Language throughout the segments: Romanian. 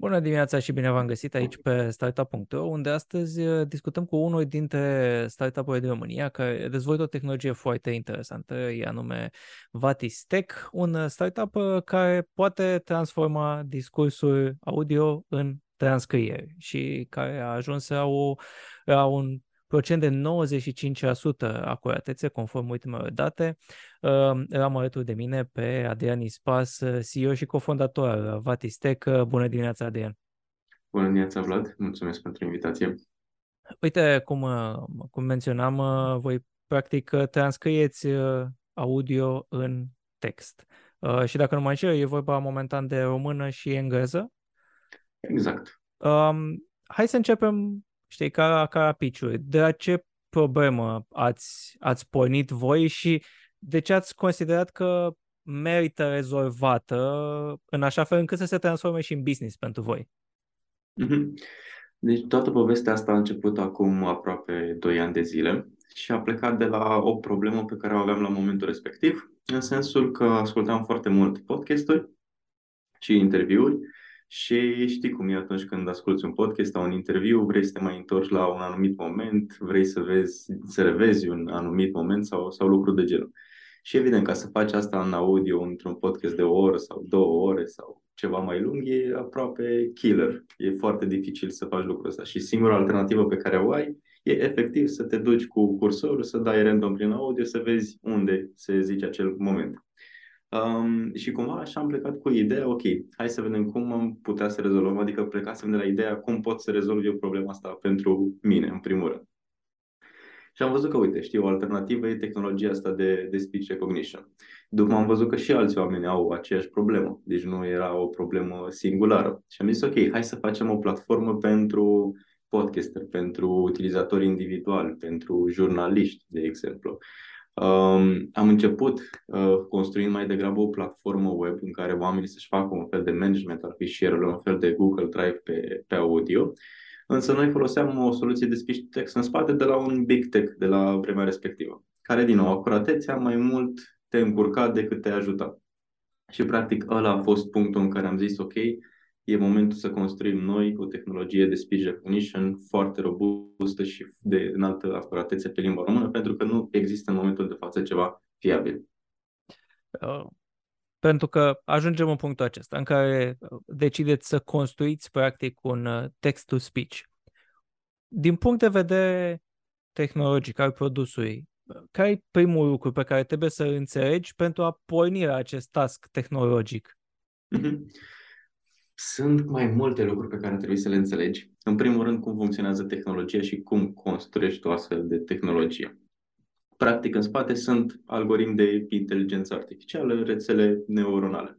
Bună dimineața și bine v-am găsit aici pe Startup.ro, unde astăzi uh, discutăm cu unul dintre startup-urile din România care dezvoltă o tehnologie foarte interesantă, e anume Vatis Tech, un startup uh, care poate transforma discursul audio în transcrieri și care a ajuns la, o, la un procent de 95% acuratețe, conform ultimelor date. Am alături de mine pe Adrian Ispas, CEO și cofondator al Vatistec. Bună dimineața, Adrian! Bună dimineața, Vlad! Mulțumesc pentru invitație! Uite, cum, cum menționam, voi practic transcrieți audio în text. Și dacă nu mă înșel, e vorba momentan de română și engleză. Exact. Um, hai să începem știi, ca, ca piciuri. De la ce problemă ați, ați pornit voi și de ce ați considerat că merită rezolvată în așa fel încât să se transforme și în business pentru voi? Mm-hmm. Deci toată povestea asta a început acum aproape 2 ani de zile și a plecat de la o problemă pe care o aveam la momentul respectiv, în sensul că ascultam foarte mult podcasturi și interviuri și știi cum e atunci când asculti un podcast sau un interviu, vrei să te mai întorci la un anumit moment, vrei să vezi, să revezi un anumit moment sau, sau lucruri de genul. Și evident, ca să faci asta în audio, într-un podcast de o oră sau două ore sau ceva mai lung, e aproape killer. E foarte dificil să faci lucrul ăsta. Și singura alternativă pe care o ai e efectiv să te duci cu cursorul, să dai random prin audio, să vezi unde se zice acel moment. Um, și cumva așa am plecat cu ideea, ok, hai să vedem cum am putea să rezolvăm, adică plecasem de la ideea cum pot să rezolv eu problema asta pentru mine, în primul rând. Și am văzut că, uite, știi, o alternativă e tehnologia asta de, de speech recognition. După am văzut că și alți oameni au aceeași problemă, deci nu era o problemă singulară. Și am zis, ok, hai să facem o platformă pentru podcaster, pentru utilizatori individuali, pentru jurnaliști, de exemplu. Um, am început uh, construind mai degrabă o platformă web în care oamenii să-și facă un fel de management al fișierelor, un fel de Google Drive pe, pe audio, însă noi foloseam o soluție de speech text în spate de la un big tech de la vremea respectivă, care, din nou, acuratețea mai mult te încurca decât te ajuta. Și, practic, ăla a fost punctul în care am zis, ok, e momentul să construim noi o tehnologie de speech recognition foarte robustă și de înaltă acuratețe pe limba română, pentru că nu există în momentul de față ceva fiabil. Uh, pentru că ajungem în punctul acesta în care uh, decideți să construiți practic un uh, text-to-speech. Din punct de vedere tehnologic al produsului, care e primul lucru pe care trebuie să înțelegi pentru a porni la acest task tehnologic? Mm-hmm. Sunt mai multe lucruri pe care trebuie să le înțelegi. În primul rând, cum funcționează tehnologia și cum construiești o astfel de tehnologie. Practic, în spate sunt algoritmi de inteligență artificială, rețele neuronale.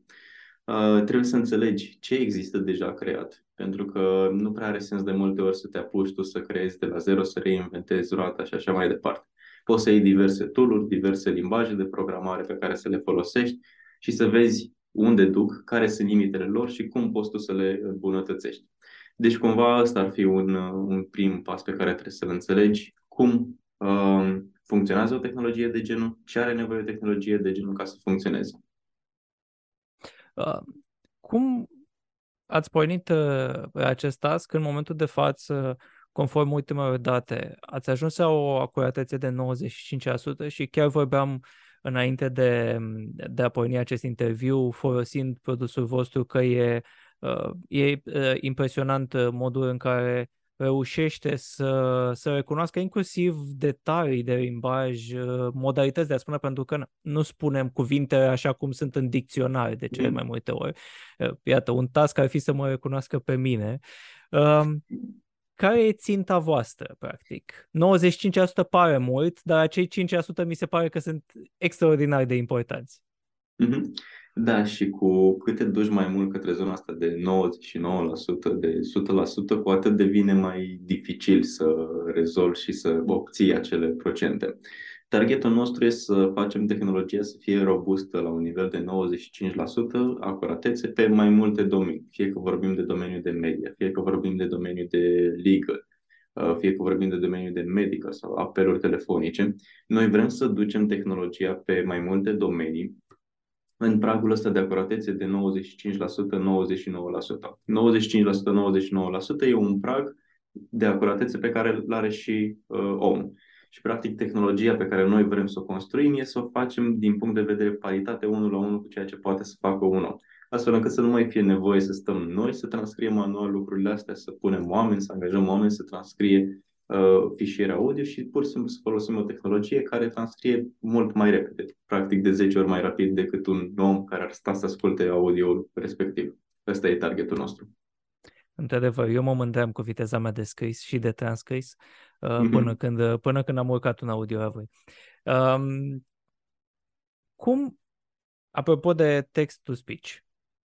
Uh, trebuie să înțelegi ce există deja creat, pentru că nu prea are sens de multe ori să te apuci tu să creezi de la zero, să reinventezi roata și așa mai departe. Poți să iei diverse tool diverse limbaje de programare pe care să le folosești și să vezi unde duc, care sunt limitele lor și cum poți tu să le îmbunătățești. Deci cumva ăsta ar fi un, un prim pas pe care trebuie să-l înțelegi, cum um, funcționează o tehnologie de genul, ce are nevoie o tehnologie de genul ca să funcționeze. Uh, cum ați pornit uh, acest task în momentul de față, conform ultimelor date, ați ajuns la o acuratețe de 95% și chiar vorbeam înainte de, de a porni acest interviu folosind produsul vostru că e, uh, e uh, impresionant uh, modul în care reușește să, să recunoască inclusiv detalii de limbaj, modalități de a spune, pentru că nu spunem cuvinte așa cum sunt în dicționare de cele mm. mai multe ori. Iată, un task ar fi să mă recunoască pe mine. Um, care e ținta voastră, practic? 95% pare mult, dar acei 5% mi se pare că sunt extraordinar de importanți. Mm-hmm. Da, și cu cât te duci mai mult către zona asta de 99%, de 100%, cu atât devine mai dificil să rezolvi și să obții acele procente. Targetul nostru este să facem tehnologia să fie robustă la un nivel de 95% acuratețe pe mai multe domenii. Fie că vorbim de domeniul de media, fie că vorbim de domeniul de legal, uh, fie că vorbim de domeniul de medical sau apeluri telefonice. Noi vrem să ducem tehnologia pe mai multe domenii în pragul ăsta de acuratețe de 95%, 99%. 95%, 99% e un prag de acuratețe pe care îl are și uh, omul. Și, practic, tehnologia pe care noi vrem să o construim e să o facem din punct de vedere paritate unul la unul cu ceea ce poate să facă un om. Astfel încât să nu mai fie nevoie să stăm noi să transcriem manual lucrurile astea, să punem oameni, să angajăm oameni să transcrie uh, fișiere audio și pur și simplu să folosim o tehnologie care transcrie mult mai repede, practic de 10 ori mai rapid decât un om care ar sta să asculte audio respectiv. Ăsta e targetul nostru. Într-adevăr, eu mă mândream cu viteza mea de scris și de transcris uh, mm-hmm. până, când, până când am urcat un audio la voi. Um, cum, apropo de text-to-speech,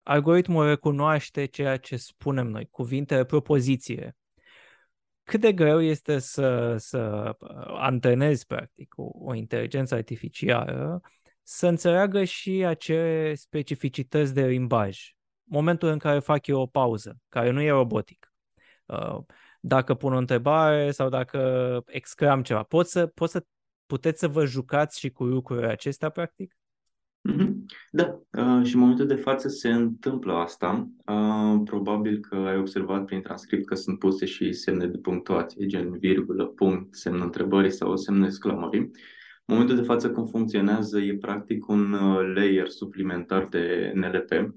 algoritmul recunoaște ceea ce spunem noi, cuvinte, propoziție, cât de greu este să, să uh, antrenezi, practic, o, o inteligență artificială să înțeleagă și acele specificități de limbaj. Momentul în care fac eu o pauză, care nu e robotic. Uh, dacă pun o întrebare sau dacă exclam ceva. Pot să, pot să, puteți să vă jucați și cu lucrurile acestea, practic? Mhm. Da, uh, și în momentul de față se întâmplă asta. Uh, probabil că ai observat prin transcript că sunt puse și semne de punctuație, gen virgulă, punct, semn întrebării sau semn exclamării. În momentul de față cum funcționează e practic un uh, layer suplimentar de NLP,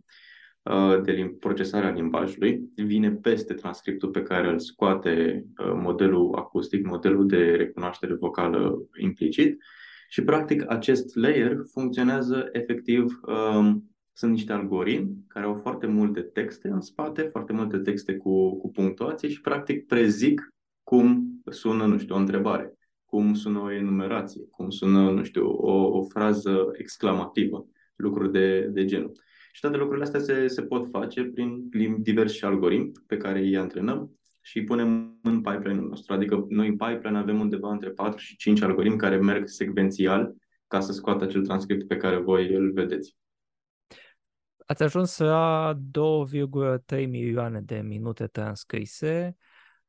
de procesarea limbajului, vine peste transcriptul pe care îl scoate modelul acustic, modelul de recunoaștere vocală implicit, și, practic, acest layer funcționează efectiv, um, sunt niște algoritmi care au foarte multe texte în spate, foarte multe texte cu, cu punctuație și, practic, prezic cum sună, nu știu, o întrebare, cum sună o enumerație, cum sună, nu știu, o, o frază exclamativă, lucruri de, de genul. Și toate lucrurile astea se, se pot face prin diversi algoritmi pe care îi antrenăm și îi punem în pipeline-ul nostru. Adică noi în pipeline avem undeva între 4 și 5 algoritmi care merg secvențial ca să scoată acel transcript pe care voi îl vedeți. Ați ajuns la 2,3 milioane de minute transcrise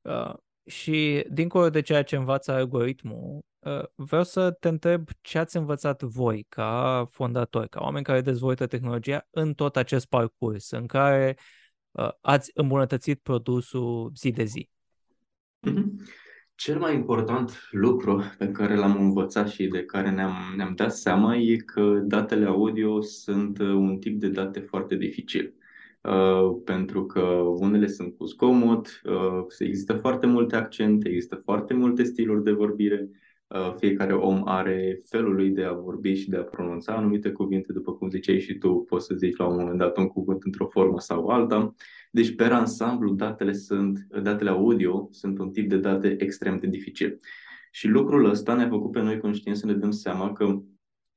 uh, și dincolo de ceea ce învață algoritmul, uh, vreau să te întreb ce ați învățat voi ca fondatori, ca oameni care dezvoltă tehnologia în tot acest parcurs în care uh, Uh, ați îmbunătățit produsul zi de zi? Mhm. Cel mai important lucru pe care l-am învățat și de care ne-am, ne-am dat seama e că datele audio sunt uh, un tip de date foarte dificil. Uh, pentru că unele sunt cu zgomot, uh, există foarte multe accente, există foarte multe stiluri de vorbire, Uh, fiecare om are felul lui de a vorbi și de a pronunța anumite cuvinte, după cum ziceai și tu, poți să zici la un moment dat un cuvânt într-o formă sau alta. Deci, pe ansamblu, datele, sunt, datele audio sunt un tip de date extrem de dificil. Și lucrul ăsta ne-a făcut pe noi conștient să ne dăm seama că,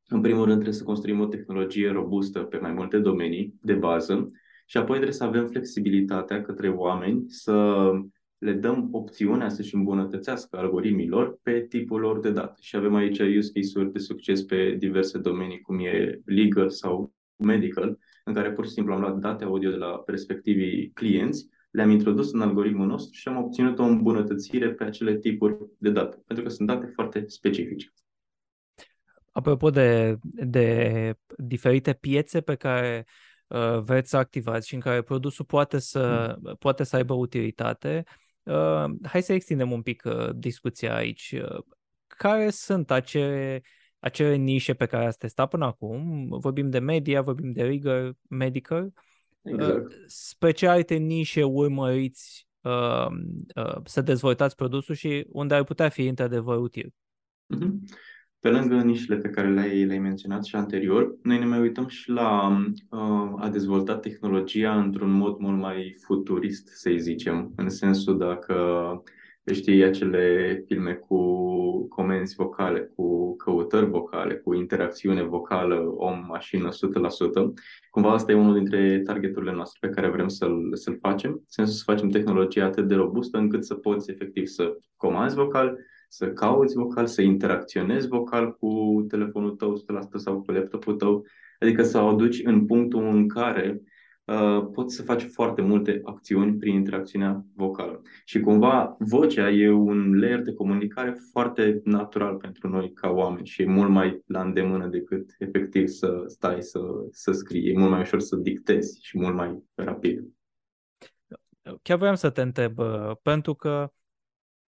în primul rând, trebuie să construim o tehnologie robustă pe mai multe domenii de bază și apoi trebuie să avem flexibilitatea către oameni să le dăm opțiunea să-și îmbunătățească algoritmilor pe tipul lor de date. Și avem aici use case-uri de succes pe diverse domenii, cum e legal sau medical, în care pur și simplu am luat date audio de la respectivii clienți, le-am introdus în algoritmul nostru și am obținut o îmbunătățire pe acele tipuri de date, pentru că sunt date foarte specifice. Apropo de, de diferite piețe pe care uh, vreți să activați și în care produsul poate să, mm. poate să aibă utilitate, Uh, hai să extindem un pic uh, discuția aici. Uh, care sunt acele, acele nișe pe care ați testat până acum? Vorbim de media, vorbim de rigor medical. Exact. Spre ce alte nișe urmăriți uh, uh, să dezvoltați produsul și unde ar putea fi într-adevăr util? Uh-huh. Pe lângă nișele pe care le-ai, le-ai menționat și anterior, noi ne mai uităm și la uh, a dezvolta tehnologia într-un mod mult mai futurist, să zicem, în sensul dacă știi acele filme cu comenzi vocale, cu căutări vocale, cu interacțiune vocală om-mașină 100%, cumva asta e unul dintre targeturile noastre pe care vrem să-l, să-l facem, în sensul să facem tehnologia atât de robustă încât să poți efectiv să comanzi vocal, să cauți vocal, să interacționezi vocal cu telefonul tău 100% sau cu laptopul tău, adică să o aduci în punctul în care uh, poți să faci foarte multe acțiuni prin interacțiunea vocală. Și cumva vocea e un layer de comunicare foarte natural pentru noi ca oameni și e mult mai la îndemână decât efectiv să stai să, să scrii. E mult mai ușor să dictezi și mult mai rapid. Chiar vreau să te întreb, pentru că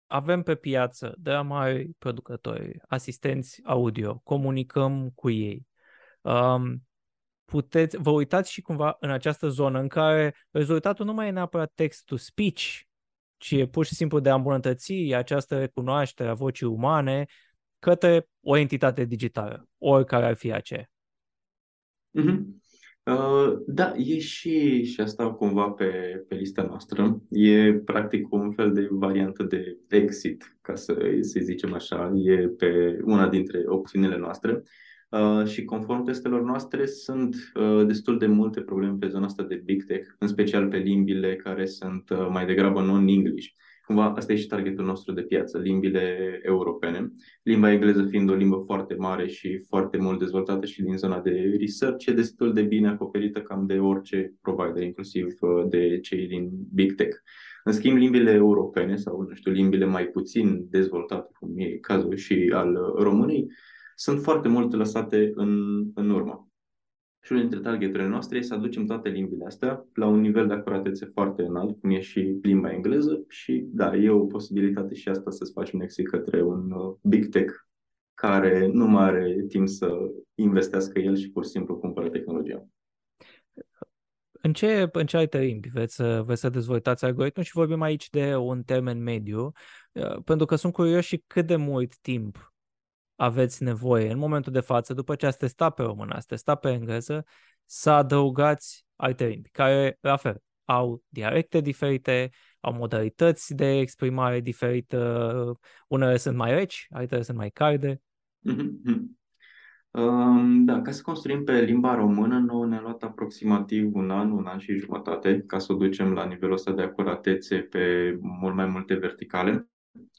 avem pe piață de la mari producători, asistenți audio, comunicăm cu ei. Um, puteți, vă uitați și cumva în această zonă în care rezultatul nu mai e neapărat text-to-speech, ci e pur și simplu de a îmbunătăți această recunoaștere a vocii umane către o entitate digitală, oricare ar fi aceea. Mm-hmm. Uh, da, e și, și asta cumva pe, pe lista noastră. E practic un fel de variantă de exit, ca să, să zicem așa. E pe una dintre opțiunile noastre. Uh, și conform testelor noastre sunt uh, destul de multe probleme pe zona asta de big tech, în special pe limbile care sunt uh, mai degrabă non-English. Cumva asta e și targetul nostru de piață, limbile europene. Limba engleză fiind o limbă foarte mare și foarte mult dezvoltată și din zona de research, e destul de bine acoperită cam de orice provider, inclusiv uh, de cei din big tech. În schimb, limbile europene sau, nu știu, limbile mai puțin dezvoltate, cum e cazul și al românei, sunt foarte mult lăsate în, în urmă. Și unul dintre targeturile noastre este să aducem toate limbile astea la un nivel de acuratețe foarte înalt, cum e și limba engleză. Și da, e o posibilitate și asta să-ți faci un exit către un uh, big tech care nu mai are timp să investească el și pur și simplu cumpără tehnologia. În ce, în ce alte limbi veți, veți să dezvoltați algoritmul? Și vorbim aici de un termen mediu, uh, pentru că sunt curios și cât de mult timp aveți nevoie în momentul de față, după ce ați testat pe română, ați testat pe engleză, să adăugați alte limbi, care, la fel, au dialecte diferite, au modalități de exprimare diferite, unele sunt mai reci, altele sunt mai calde. Mm-hmm. Um, da, ca să construim pe limba română, nouă ne-a luat aproximativ un an, un an și jumătate ca să o ducem la nivelul ăsta de acuratețe pe mult mai multe verticale.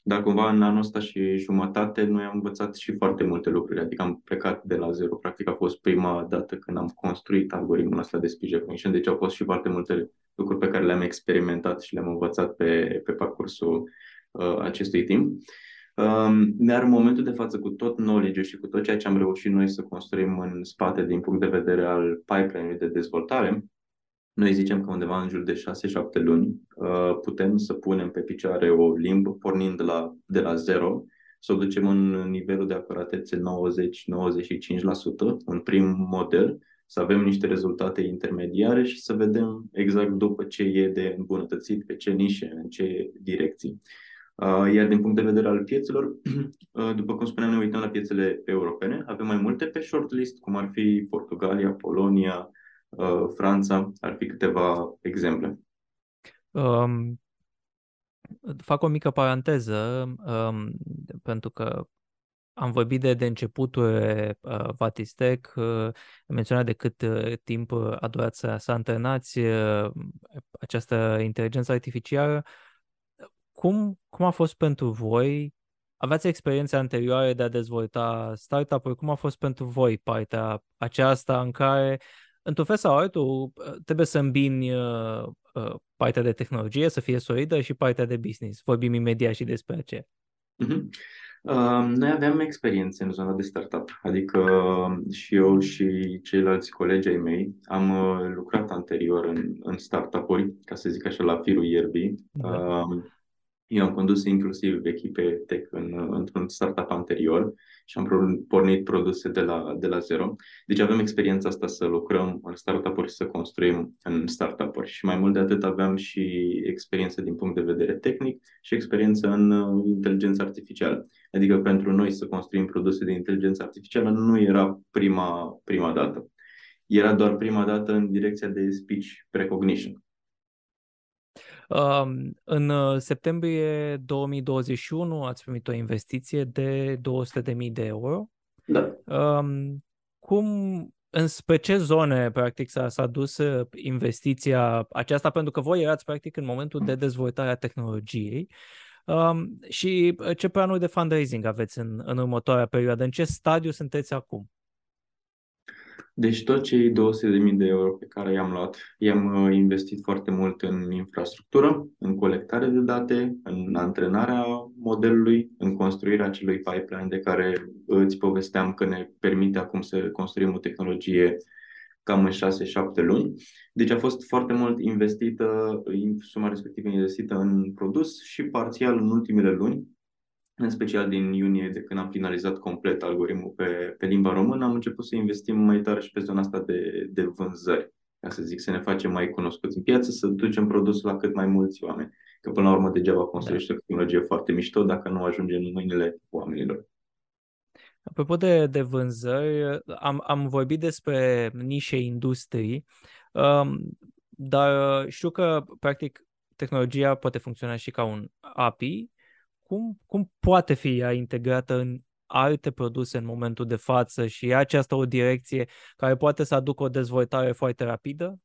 Dar cumva în anul ăsta și jumătate noi am învățat și foarte multe lucruri, adică am plecat de la zero. Practic a fost prima dată când am construit algoritmul ăsta de speech recognition, deci au fost și foarte multe lucruri pe care le-am experimentat și le-am învățat pe, pe parcursul uh, acestui timp. Um, dar în momentul de față, cu tot knowledge și cu tot ceea ce am reușit noi să construim în spate din punct de vedere al pipeline-ului de dezvoltare, noi zicem că undeva în jur de 6-7 luni uh, putem să punem pe picioare o limbă pornind de la, de la zero, să o ducem în nivelul de acuratețe 90-95%, un prim model, să avem niște rezultate intermediare și să vedem exact după ce e de îmbunătățit, pe ce nișe, în ce direcții. Uh, iar din punct de vedere al piețelor, uh, după cum spuneam, ne uităm la piețele europene. Avem mai multe pe shortlist, cum ar fi Portugalia, Polonia, Uh, Franța, ar fi câteva exemple. Um, fac o mică paranteză, um, pentru că am vorbit de, de începutul uh, Vatistec, uh, menționat de cât uh, timp a durat să, să antrenați uh, această inteligență artificială. Cum, cum a fost pentru voi? Aveați experiențe anterioare de a dezvolta startup-uri? Cum a fost pentru voi partea aceasta în care într-un fel sau altul, trebuie să îmbini uh, uh, partea de tehnologie să fie solidă și partea de business. Vorbim imediat și despre aceea. Uh-huh. Uh, noi aveam experiențe în zona de startup, adică uh, și eu și ceilalți colegi ai mei am uh, lucrat anterior în, în startup-uri, ca să zic așa, la firul ierbii. Da. Uh, eu am condus inclusiv echipe tech în, într-un startup anterior și am pornit produse de la, de la zero. Deci avem experiența asta să lucrăm în startup-uri și să construim în startup-uri. Și mai mult de atât aveam și experiență din punct de vedere tehnic și experiență în uh, inteligență artificială. Adică pentru noi să construim produse de inteligență artificială nu era prima, prima dată. Era doar prima dată în direcția de speech recognition. În uh, septembrie 2021 ați primit o investiție de 200.000 de euro. Da. Cum, înspre ce zone, practic, s-a, s-a dus uh, investiția aceasta? Pentru că voi erați, practic, în momentul de dezvoltare a tehnologiei. Um, și uh, ce planuri de fundraising aveți în, în următoarea perioadă? În ce stadiu sunteți acum? Deci tot cei 200.000 de euro pe care i-am luat, i-am uh, investit foarte mult în infrastructură, în colectare de date, în antrenarea modelului, în construirea acelui pipeline de care îți povesteam că ne permite acum să construim o tehnologie cam în 6-7 luni. Deci a fost foarte mult investită, suma respectivă investită în produs și parțial în ultimele luni, în special din iunie, de când am finalizat complet algoritmul pe, pe limba română, am început să investim mai tare și pe zona asta de, de vânzări, ca să zic, să ne facem mai cunoscuți în piață, să ducem produsul la cât mai mulți oameni. Că până la urmă degeaba construiești da. o tehnologie foarte mișto dacă nu ajunge în mâinile oamenilor. Apropo de, de vânzări, am, am vorbit despre nișe industrii, um, dar știu că, practic, tehnologia poate funcționa și ca un API. Cum, cum poate fi ea integrată în alte produse în momentul de față și e aceasta o direcție care poate să aducă o dezvoltare foarte rapidă?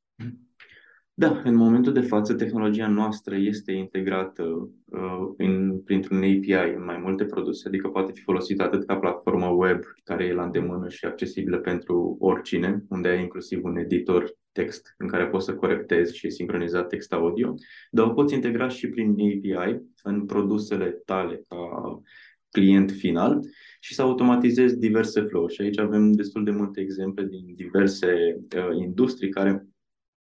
Da, în momentul de față, tehnologia noastră este integrată uh, în, printr-un API în mai multe produse, adică poate fi folosită atât ca platformă web, care e la îndemână și accesibilă pentru oricine, unde ai inclusiv un editor text în care poți să corectezi și sincroniza text audio, dar o poți integra și prin API în produsele tale ca client final și să automatizezi diverse flow. Și aici avem destul de multe exemple din diverse uh, industrii care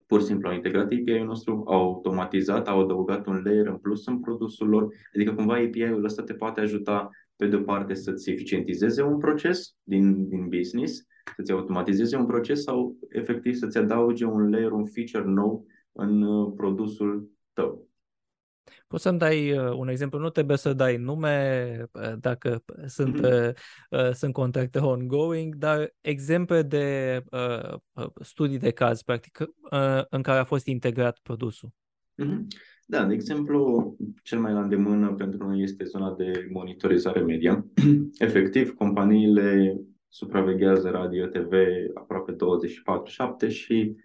pur și simplu au integrat API-ul nostru, au automatizat, au adăugat un layer în plus în produsul lor, adică cumva API-ul ăsta te poate ajuta pe de o parte să-ți eficientizeze un proces din, din business, să-ți automatizeze un proces sau efectiv să-ți adauge un layer, un feature nou în uh, produsul tău. Poți să-mi dai uh, un exemplu? Nu trebuie să dai nume uh, dacă sunt, mm-hmm. uh, sunt contacte ongoing, dar exemple de uh, studii de caz, practic, uh, în care a fost integrat produsul. Mm-hmm. Da, de exemplu, cel mai la îndemână pentru noi este zona de monitorizare media. Efectiv, companiile supraveghează radio TV aproape 24-7 și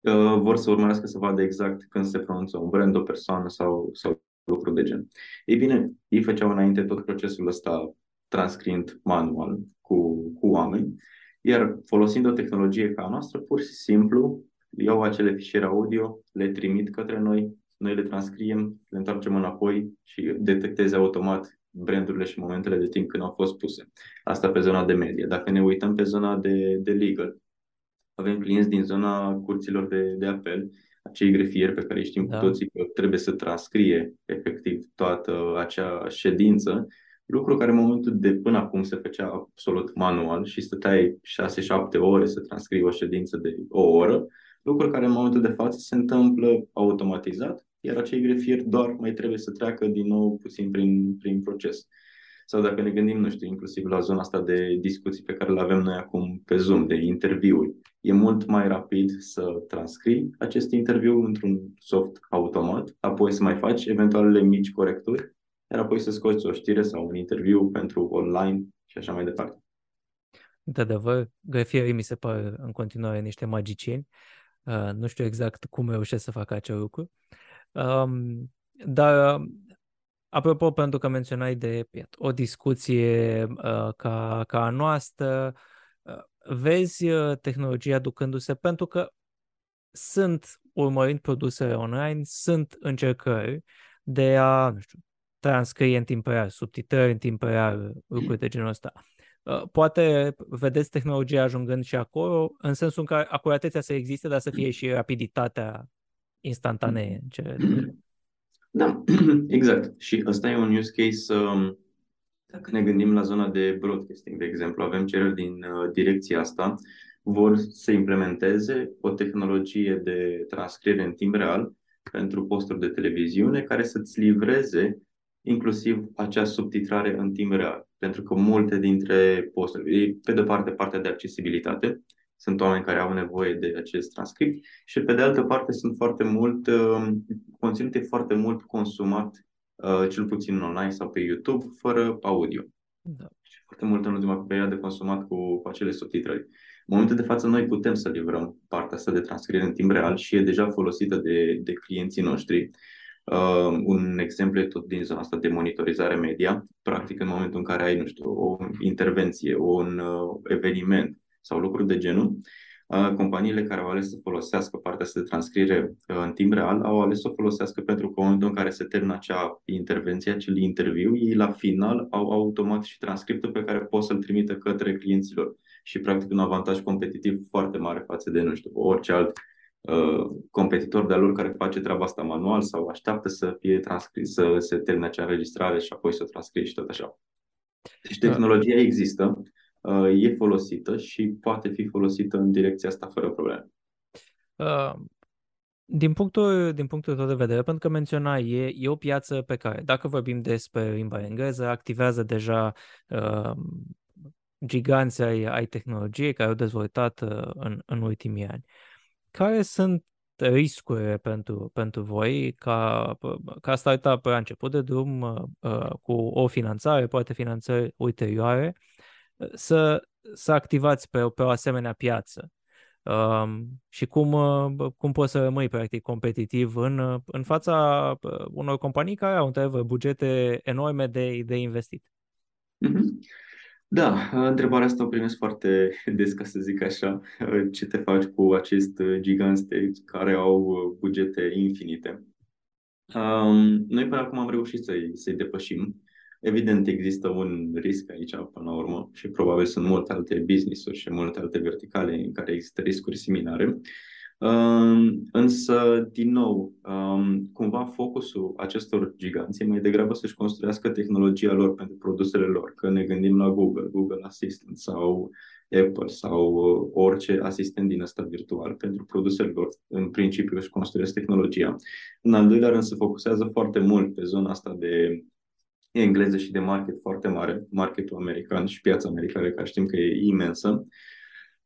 uh, vor să urmărească să vadă exact când se pronunță un brand, o persoană sau, sau lucru de gen. Ei bine, ei făceau înainte tot procesul ăsta transcriind manual cu, cu oameni, iar folosind o tehnologie ca a noastră, pur și simplu iau acele fișiere audio, le trimit către noi, noi le transcriem, le întoarcem înapoi și detecteze automat brandurile și momentele de timp când au fost puse. Asta pe zona de media. Dacă ne uităm pe zona de, de legal, avem clienți din zona curților de, de apel acei grefieri pe care știm da. cu toții că trebuie să transcrie efectiv toată acea ședință, lucru care în momentul de până acum se făcea absolut manual și stăteai 6-7 ore să transcrii o ședință de o oră, lucru care în momentul de față se întâmplă automatizat, iar acei grefieri doar mai trebuie să treacă din nou puțin prin, prin proces. Sau dacă ne gândim, nu știu, inclusiv la zona asta de discuții pe care le avem noi acum pe Zoom, de interviuri, e mult mai rapid să transcrii acest interviu într-un soft automat, apoi să mai faci eventualele mici corecturi, iar apoi să scoți o știre sau un interviu pentru online și așa mai departe. Într-adevăr, grefierii mi se par în continuare niște magicieni. Uh, nu știu exact cum reușesc să facă acel lucru. Um, dar Apropo, pentru că menționai de o discuție uh, ca, ca a noastră, uh, vezi uh, tehnologia ducându-se pentru că sunt, urmărind produsele online, sunt încercări de a, nu știu, transcrie în timp real, subtitrări în timp real, lucruri de genul ăsta. Uh, poate vedeți tehnologia ajungând și acolo, în sensul în care acuratețea să existe, dar să fie și rapiditatea instantanee în cele Da, exact. Și ăsta e un use case, um, dacă ne gândim la zona de broadcasting, de exemplu, avem cereri din uh, direcția asta, vor să implementeze o tehnologie de transcriere în timp real pentru posturi de televiziune care să-ți livreze inclusiv acea subtitrare în timp real. Pentru că multe dintre posturi, pe de parte partea de accesibilitate, sunt oameni care au nevoie de acest transcript și pe de altă parte sunt foarte mult, uh, conținut e foarte mult consumat, uh, cel puțin online sau pe YouTube, fără audio. Da. Și foarte mult în ultima perioadă consumat cu, cu acele subtitrări. În momentul de față noi putem să livrăm partea asta de transcriere în timp real și e deja folosită de, de clienții noștri. Uh, un exemplu e tot din zona asta de monitorizare media. Practic, în momentul în care ai, nu știu, o intervenție, un uh, eveniment sau lucruri de genul, companiile care au ales să folosească partea asta de transcriere în timp real au ales să o folosească pentru că în momentul în care se termină acea intervenție, acel interviu, ei la final au automat și transcriptul pe care pot să-l trimită către clienților. Și practic un avantaj competitiv foarte mare față de, nu știu, orice alt uh, competitor de-a lor care face treaba asta manual sau așteaptă să fie transcris, să se termine acea înregistrare și apoi să o transcrie și tot așa. Deci tehnologia există, uh, e folosită și poate fi folosită în direcția asta fără probleme. Uh, din punctul, din punctul tău de vedere, pentru că menționai, e, e o piață pe care, dacă vorbim despre limba engleză, activează deja uh, giganți ai, ai tehnologiei care au dezvoltat uh, în, în ultimii ani. Care sunt riscurile pentru, pentru voi ca, ca startup la început de drum uh, uh, cu o finanțare, poate finanțări ulterioare, să, să activați pe, pe o asemenea piață? Um, și cum, uh, cum poți să rămâi practic competitiv în, în fața unor companii care au într bugete enorme de, de investit? Mm-hmm. Da, întrebarea asta o primesc foarte des, ca să zic așa. Ce te faci cu acest gigant stage care au bugete infinite? Um, noi până acum am reușit să-i, să-i depășim. Evident, există un risc aici până la urmă și probabil sunt multe alte business-uri și multe alte verticale în care există riscuri similare. Însă, din nou, cumva focusul acestor giganți e mai degrabă să-și construiască tehnologia lor pentru produsele lor. Că ne gândim la Google, Google Assistant sau Apple sau orice asistent din ăsta virtual pentru produsele lor. În principiu își construiesc tehnologia. În al doilea rând se focusează foarte mult pe zona asta de engleză și de market foarte mare, marketul american și piața americană, care știm că e imensă.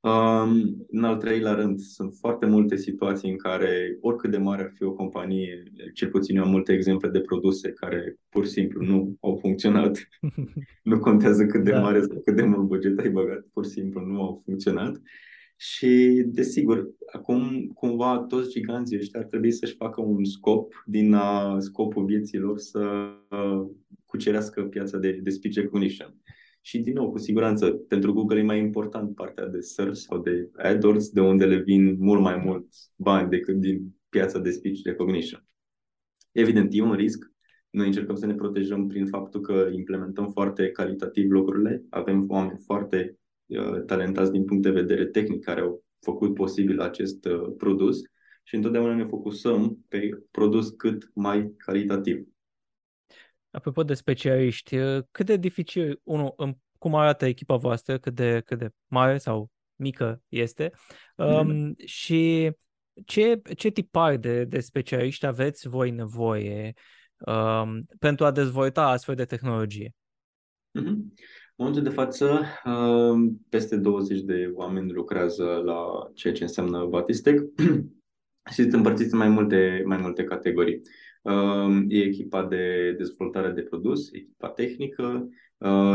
Um, în al treilea rând, sunt foarte multe situații în care, oricât de mare ar fi o companie, cel puțin eu am multe exemple de produse care pur și simplu nu au funcționat. nu contează cât de da. mare sau cât de mult buget ai băgat, pur și simplu nu au funcționat. Și, desigur, acum, cumva, toți giganții ăștia ar trebui să-și facă un scop din a, scopul vieții lor să uh, cucerească piața de, de speech recognition. Și, din nou, cu siguranță, pentru Google e mai important partea de search sau de AdWords, de unde le vin mult mai mulți bani decât din piața de speech recognition. Evident, e un risc. Noi încercăm să ne protejăm prin faptul că implementăm foarte calitativ lucrurile. Avem oameni foarte uh, talentați din punct de vedere tehnic care au făcut posibil acest uh, produs și întotdeauna ne focusăm pe produs cât mai calitativ. Apropo de specialiști, cât de dificil, unul, cum arată echipa voastră, cât de, cât de mare sau mică este um, și ce, ce tipar de, de specialiști aveți voi nevoie um, pentru a dezvolta astfel de tehnologie? Mm-hmm. În momentul de față, um, peste 20 de oameni lucrează la ceea ce înseamnă Batistec și sunt împărțiți în mai multe, mai multe categorii. E echipa de dezvoltare de produs, echipa tehnică,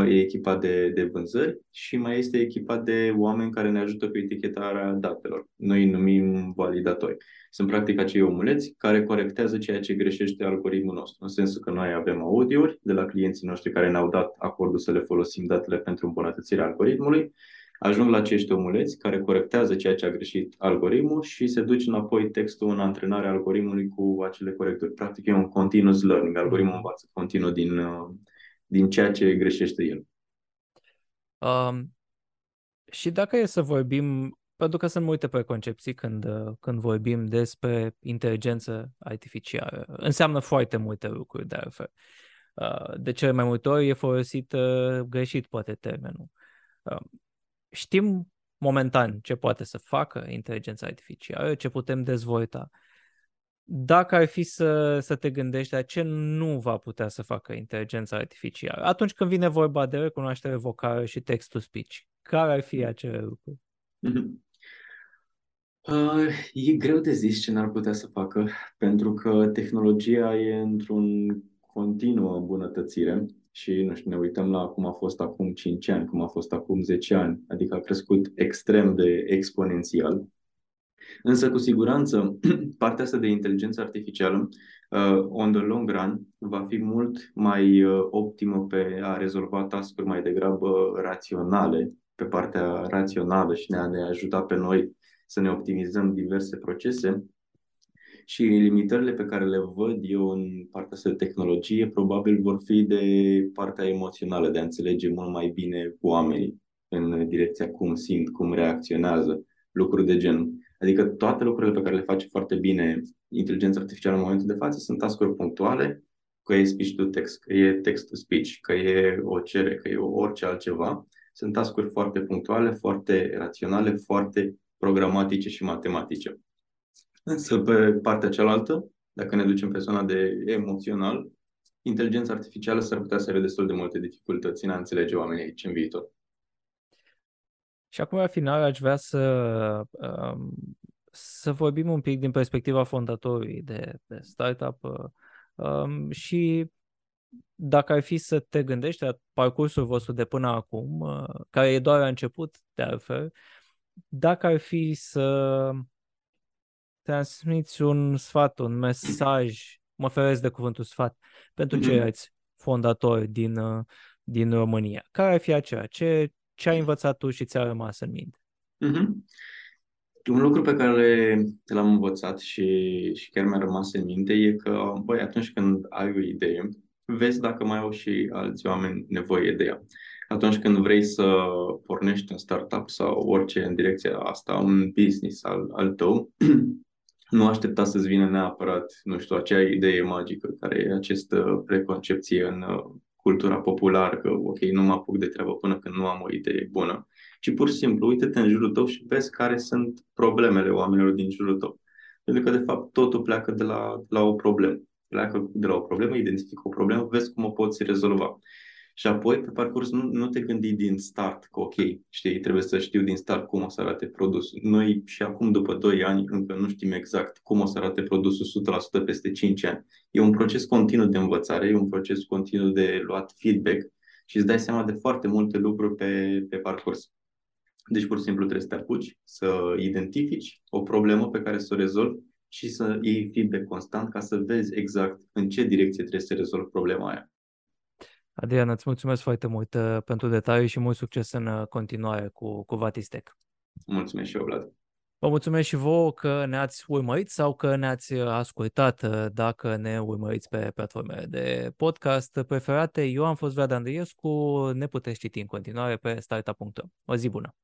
e echipa de, de vânzări și mai este echipa de oameni care ne ajută cu etichetarea datelor. Noi îi numim validatori. Sunt practic acei omuleți care corectează ceea ce greșește algoritmul nostru, în sensul că noi avem audiouri de la clienții noștri care ne-au dat acordul să le folosim datele pentru îmbunătățirea algoritmului ajung la acești omuleți care corectează ceea ce a greșit algoritmul și se duce înapoi textul în antrenarea algoritmului cu acele corecturi. Practic e un continuous learning. Algoritmul mm. învață continuu din, uh, din ceea ce greșește el. Um, și dacă e să vorbim, pentru că sunt multe preconcepții când, uh, când vorbim despre inteligență artificială, înseamnă foarte multe lucruri de altfel. Uh, de cele mai multe ori e folosit greșit, poate, termenul. Știm momentan ce poate să facă inteligența artificială, ce putem dezvolta. Dacă ar fi să, să te gândești la ce nu va putea să facă inteligența artificială, atunci când vine vorba de recunoaștere vocală și text-to-speech, care ar fi acele lucruri? Mm-hmm. Uh, e greu de zis ce n-ar putea să facă, pentru că tehnologia e într-un continuă îmbunătățire și nu știu, ne uităm la cum a fost acum 5 ani, cum a fost acum 10 ani, adică a crescut extrem de exponențial. Însă, cu siguranță, partea asta de inteligență artificială, uh, on the long run, va fi mult mai uh, optimă pe a rezolva tascuri mai degrabă raționale pe partea rațională și ne-a, ne ajuta pe noi să ne optimizăm diverse procese. Și limitările pe care le văd eu în partea asta de tehnologie probabil vor fi de partea emoțională, de a înțelege mult mai bine oamenii în direcția cum simt, cum reacționează, lucruri de genul. Adică toate lucrurile pe care le face foarte bine inteligența artificială în momentul de față sunt task punctuale, că e speech to text, că e text to speech, că e o cere, că e orice altceva. Sunt task foarte punctuale, foarte raționale, foarte programatice și matematice. Însă pe partea cealaltă, dacă ne ducem pe zona de emoțional, inteligența artificială s-ar putea să aibă destul de multe dificultăți în a înțelege oamenii aici în viitor. Și acum, la final, aș vrea să, um, să vorbim un pic din perspectiva fondatorului de, de startup um, și dacă ar fi să te gândești la parcursul vostru de până acum, uh, care e doar la început, de altfel, dacă ar fi să transmiți un sfat, un mesaj, mă feresc de cuvântul sfat, pentru mm-hmm. ceilalți fondatori din, uh, din România, care ar fi aceea? Ce, ce ai învățat tu și ți-a rămas în minte? Mm-hmm. Un lucru pe care l-am învățat și, și chiar mi-a rămas în minte e că, băi, atunci când ai o idee, vezi dacă mai au și alți oameni nevoie de ea. Atunci când vrei să pornești un startup sau orice în direcția asta, un business al, al tău, nu aștepta să-ți vină neapărat, nu știu, acea idee magică care e această preconcepție în uh, cultura populară, că ok, nu mă apuc de treabă până când nu am o idee bună, ci pur și simplu uite-te în jurul tău și vezi care sunt problemele oamenilor din jurul tău. Pentru că, de fapt, totul pleacă de la, de la o problemă. Pleacă de la o problemă, identifică o problemă, vezi cum o poți rezolva. Și apoi, pe parcurs, nu, nu te gândi din start că, ok, știi, trebuie să știu din start cum o să arate produsul. Noi și acum, după 2 ani, încă nu știm exact cum o să arate produsul 100% peste 5 ani. E un proces continuu de învățare, e un proces continuu de luat feedback și îți dai seama de foarte multe lucruri pe, pe parcurs. Deci, pur și simplu, trebuie să te apuci, să identifici o problemă pe care să o rezolvi și să iei feedback constant ca să vezi exact în ce direcție trebuie să rezolvi problema aia. Adrian, îți mulțumesc foarte mult uh, pentru detalii și mult succes în uh, continuare cu, cu Vatistec. Mulțumesc și eu, Vlad. Vă mulțumesc și vouă că ne-ați urmărit sau că ne-ați uh, ascultat dacă ne urmăriți pe platformele de podcast preferate. Eu am fost Vlad Andriescu, ne puteți citi în continuare pe startup.ro. O zi bună!